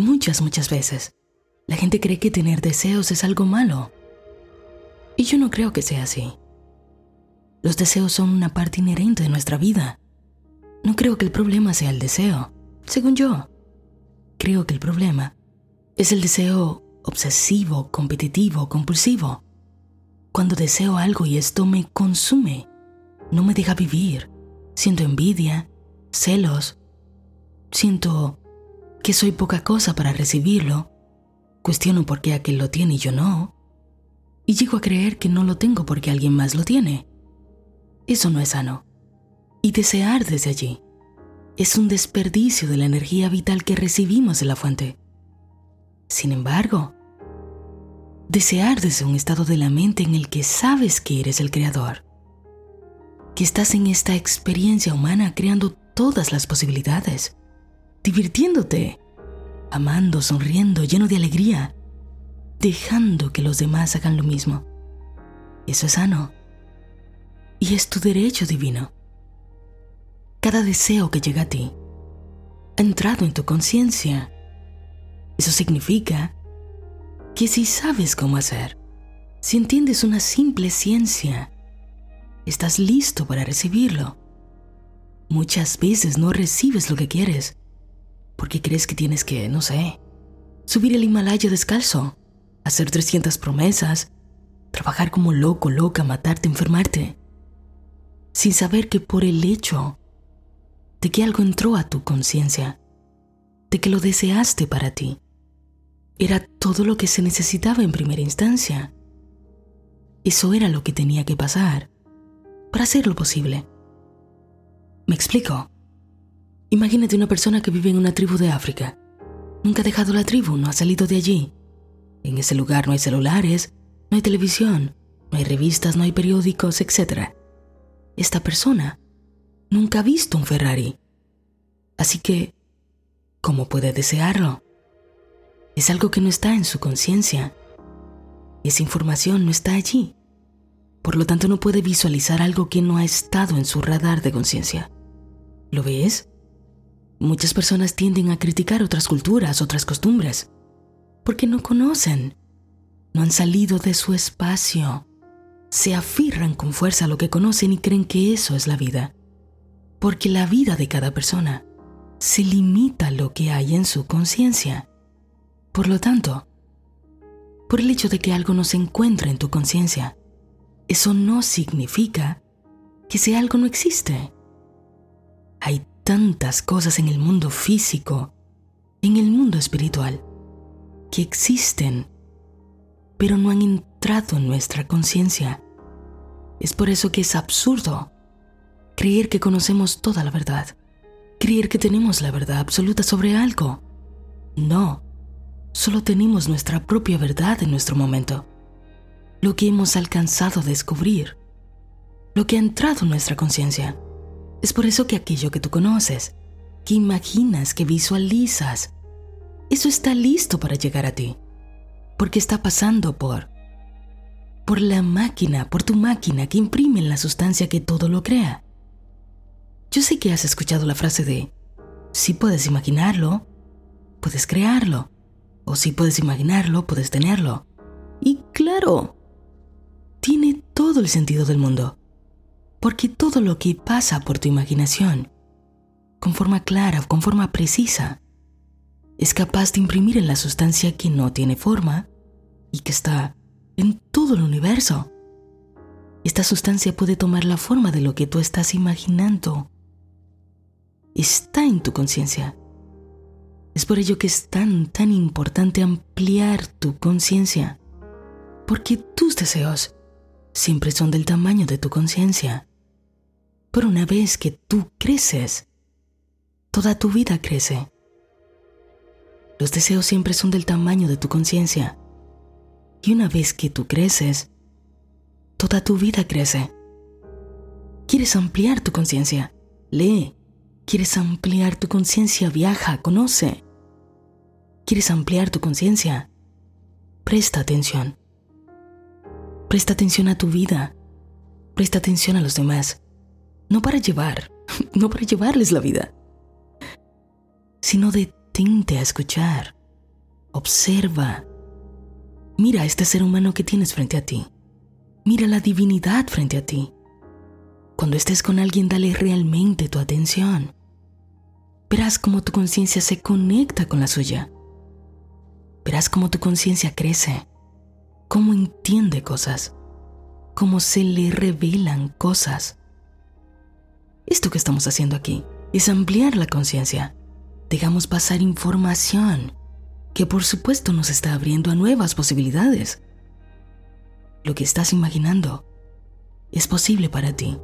Muchas, muchas veces, la gente cree que tener deseos es algo malo. Y yo no creo que sea así. Los deseos son una parte inherente de nuestra vida. No creo que el problema sea el deseo, según yo. Creo que el problema es el deseo obsesivo, competitivo, compulsivo. Cuando deseo algo y esto me consume, no me deja vivir, siento envidia, celos, siento que soy poca cosa para recibirlo, cuestiono por qué aquel lo tiene y yo no, y llego a creer que no lo tengo porque alguien más lo tiene. Eso no es sano. Y desear desde allí es un desperdicio de la energía vital que recibimos de la fuente. Sin embargo, desear desde un estado de la mente en el que sabes que eres el creador, que estás en esta experiencia humana creando todas las posibilidades, divirtiéndote, amando, sonriendo, lleno de alegría, dejando que los demás hagan lo mismo. Eso es sano. Y es tu derecho divino. Cada deseo que llega a ti ha entrado en tu conciencia. Eso significa que si sabes cómo hacer, si entiendes una simple ciencia, estás listo para recibirlo. Muchas veces no recibes lo que quieres porque crees que tienes que, no sé, subir el Himalaya descalzo, hacer 300 promesas, trabajar como loco, loca, matarte, enfermarte, sin saber que por el hecho de que algo entró a tu conciencia, de que lo deseaste para ti, era todo lo que se necesitaba en primera instancia. Eso era lo que tenía que pasar para hacerlo posible. ¿Me explico? Imagínate una persona que vive en una tribu de África. Nunca ha dejado la tribu, no ha salido de allí. En ese lugar no hay celulares, no hay televisión, no hay revistas, no hay periódicos, etc. Esta persona nunca ha visto un Ferrari. Así que, ¿cómo puede desearlo? Es algo que no está en su conciencia. Esa información no está allí. Por lo tanto, no puede visualizar algo que no ha estado en su radar de conciencia. ¿Lo ves? Muchas personas tienden a criticar otras culturas, otras costumbres, porque no conocen, no han salido de su espacio, se aferran con fuerza a lo que conocen y creen que eso es la vida, porque la vida de cada persona se limita a lo que hay en su conciencia. Por lo tanto, por el hecho de que algo no se encuentra en tu conciencia, eso no significa que ese algo no existe. Hay tantas cosas en el mundo físico, en el mundo espiritual, que existen, pero no han entrado en nuestra conciencia. Es por eso que es absurdo creer que conocemos toda la verdad, creer que tenemos la verdad absoluta sobre algo. No, solo tenemos nuestra propia verdad en nuestro momento, lo que hemos alcanzado a descubrir, lo que ha entrado en nuestra conciencia. Es por eso que aquello que tú conoces, que imaginas, que visualizas, eso está listo para llegar a ti. Porque está pasando por por la máquina, por tu máquina que imprime la sustancia que todo lo crea. Yo sé que has escuchado la frase de si puedes imaginarlo, puedes crearlo, o si puedes imaginarlo, puedes tenerlo. Y claro, tiene todo el sentido del mundo porque todo lo que pasa por tu imaginación, con forma clara, con forma precisa, es capaz de imprimir en la sustancia que no tiene forma y que está en todo el universo. Esta sustancia puede tomar la forma de lo que tú estás imaginando. Está en tu conciencia. Es por ello que es tan, tan importante ampliar tu conciencia, porque tus deseos siempre son del tamaño de tu conciencia. Pero una vez que tú creces, toda tu vida crece. Los deseos siempre son del tamaño de tu conciencia. Y una vez que tú creces, toda tu vida crece. ¿Quieres ampliar tu conciencia? Lee. ¿Quieres ampliar tu conciencia? Viaja, conoce. ¿Quieres ampliar tu conciencia? Presta atención. Presta atención a tu vida. Presta atención a los demás no para llevar, no para llevarles la vida, sino detente a escuchar, Observa. Mira a este ser humano que tienes frente a ti. Mira la divinidad frente a ti. Cuando estés con alguien, dale realmente tu atención. Verás cómo tu conciencia se conecta con la suya. Verás cómo tu conciencia crece, cómo entiende cosas, cómo se le revelan cosas. Esto que estamos haciendo aquí es ampliar la conciencia. Dejamos pasar información que por supuesto nos está abriendo a nuevas posibilidades. Lo que estás imaginando es posible para ti,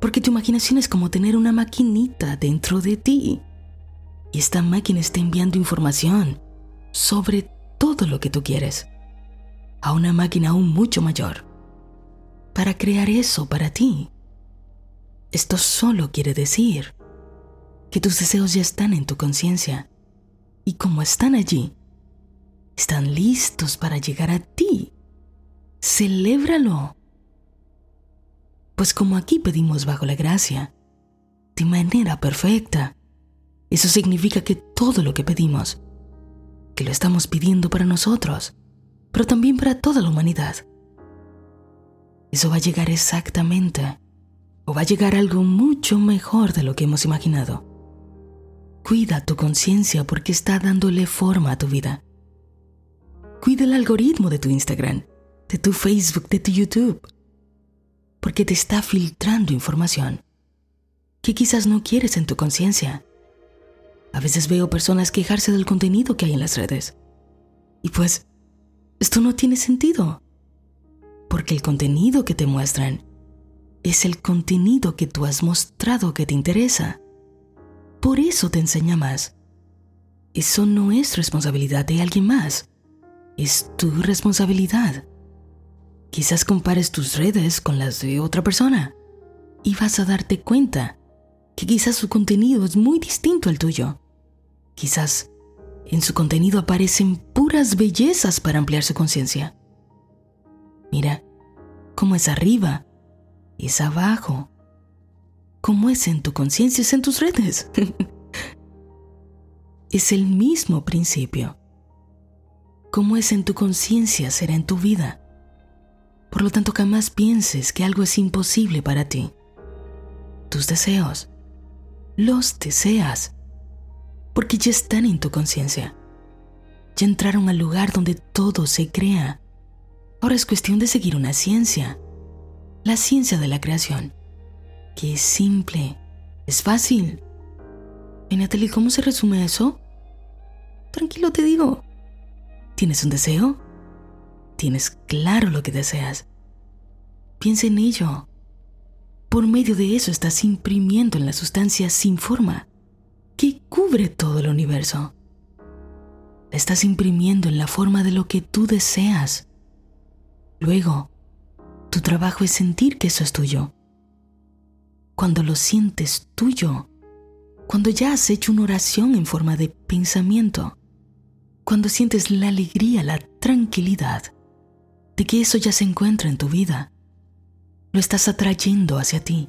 porque tu imaginación es como tener una maquinita dentro de ti. Y esta máquina está enviando información sobre todo lo que tú quieres a una máquina aún mucho mayor para crear eso para ti. Esto solo quiere decir que tus deseos ya están en tu conciencia y como están allí, están listos para llegar a ti. Celébralo. Pues como aquí pedimos bajo la gracia, de manera perfecta, eso significa que todo lo que pedimos, que lo estamos pidiendo para nosotros, pero también para toda la humanidad, eso va a llegar exactamente o va a llegar algo mucho mejor de lo que hemos imaginado. Cuida tu conciencia porque está dándole forma a tu vida. Cuida el algoritmo de tu Instagram, de tu Facebook, de tu YouTube, porque te está filtrando información que quizás no quieres en tu conciencia. A veces veo personas quejarse del contenido que hay en las redes. Y pues, esto no tiene sentido, porque el contenido que te muestran es el contenido que tú has mostrado que te interesa. Por eso te enseña más. Eso no es responsabilidad de alguien más. Es tu responsabilidad. Quizás compares tus redes con las de otra persona y vas a darte cuenta que quizás su contenido es muy distinto al tuyo. Quizás en su contenido aparecen puras bellezas para ampliar su conciencia. Mira cómo es arriba es abajo. Como es en tu conciencia, es en tus redes. es el mismo principio. Como es en tu conciencia, será en tu vida. Por lo tanto, jamás pienses que algo es imposible para ti. Tus deseos, los deseas, porque ya están en tu conciencia. Ya entraron al lugar donde todo se crea. Ahora es cuestión de seguir una ciencia la ciencia de la creación, que es simple, es fácil. ¿y ¿cómo se resume eso? Tranquilo te digo. ¿Tienes un deseo? Tienes claro lo que deseas. Piensa en ello. Por medio de eso estás imprimiendo en la sustancia sin forma que cubre todo el universo. La estás imprimiendo en la forma de lo que tú deseas. Luego, tu trabajo es sentir que eso es tuyo. Cuando lo sientes tuyo, cuando ya has hecho una oración en forma de pensamiento, cuando sientes la alegría, la tranquilidad de que eso ya se encuentra en tu vida, lo estás atrayendo hacia ti.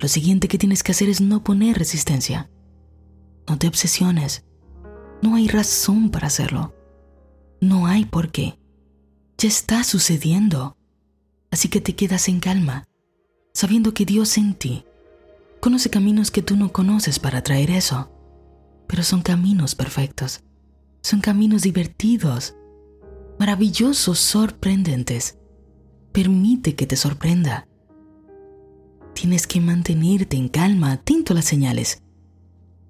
Lo siguiente que tienes que hacer es no poner resistencia. No te obsesiones. No hay razón para hacerlo. No hay por qué. Ya está sucediendo. Así que te quedas en calma, sabiendo que Dios en ti conoce caminos que tú no conoces para traer eso, pero son caminos perfectos, son caminos divertidos, maravillosos, sorprendentes. Permite que te sorprenda. Tienes que mantenerte en calma, atento a las señales.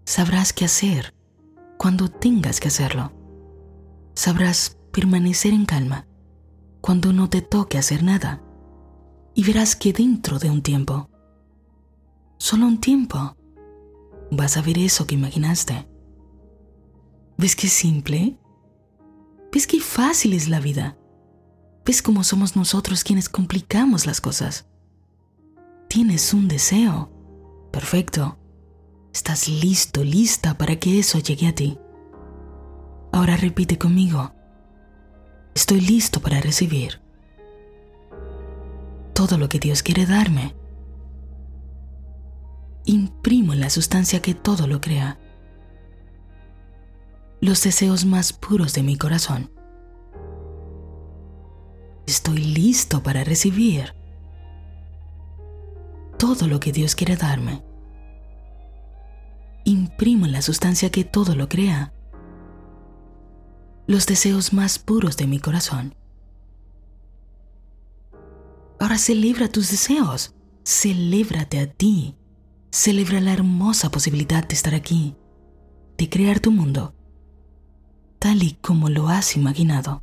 Sabrás qué hacer cuando tengas que hacerlo. Sabrás permanecer en calma cuando no te toque hacer nada y verás que dentro de un tiempo, solo un tiempo, vas a ver eso que imaginaste. ¿Ves qué simple? ¿Ves qué fácil es la vida? ¿Ves cómo somos nosotros quienes complicamos las cosas? Tienes un deseo. Perfecto. Estás listo, lista para que eso llegue a ti. Ahora repite conmigo. Estoy listo para recibir todo lo que Dios quiere darme. Imprimo en la sustancia que todo lo crea. los deseos más puros de mi corazón. Estoy listo para recibir todo lo que Dios quiere darme. Imprimo en la sustancia que todo lo crea los deseos más puros de mi corazón. Ahora celebra tus deseos, celébrate a ti, celebra la hermosa posibilidad de estar aquí, de crear tu mundo, tal y como lo has imaginado.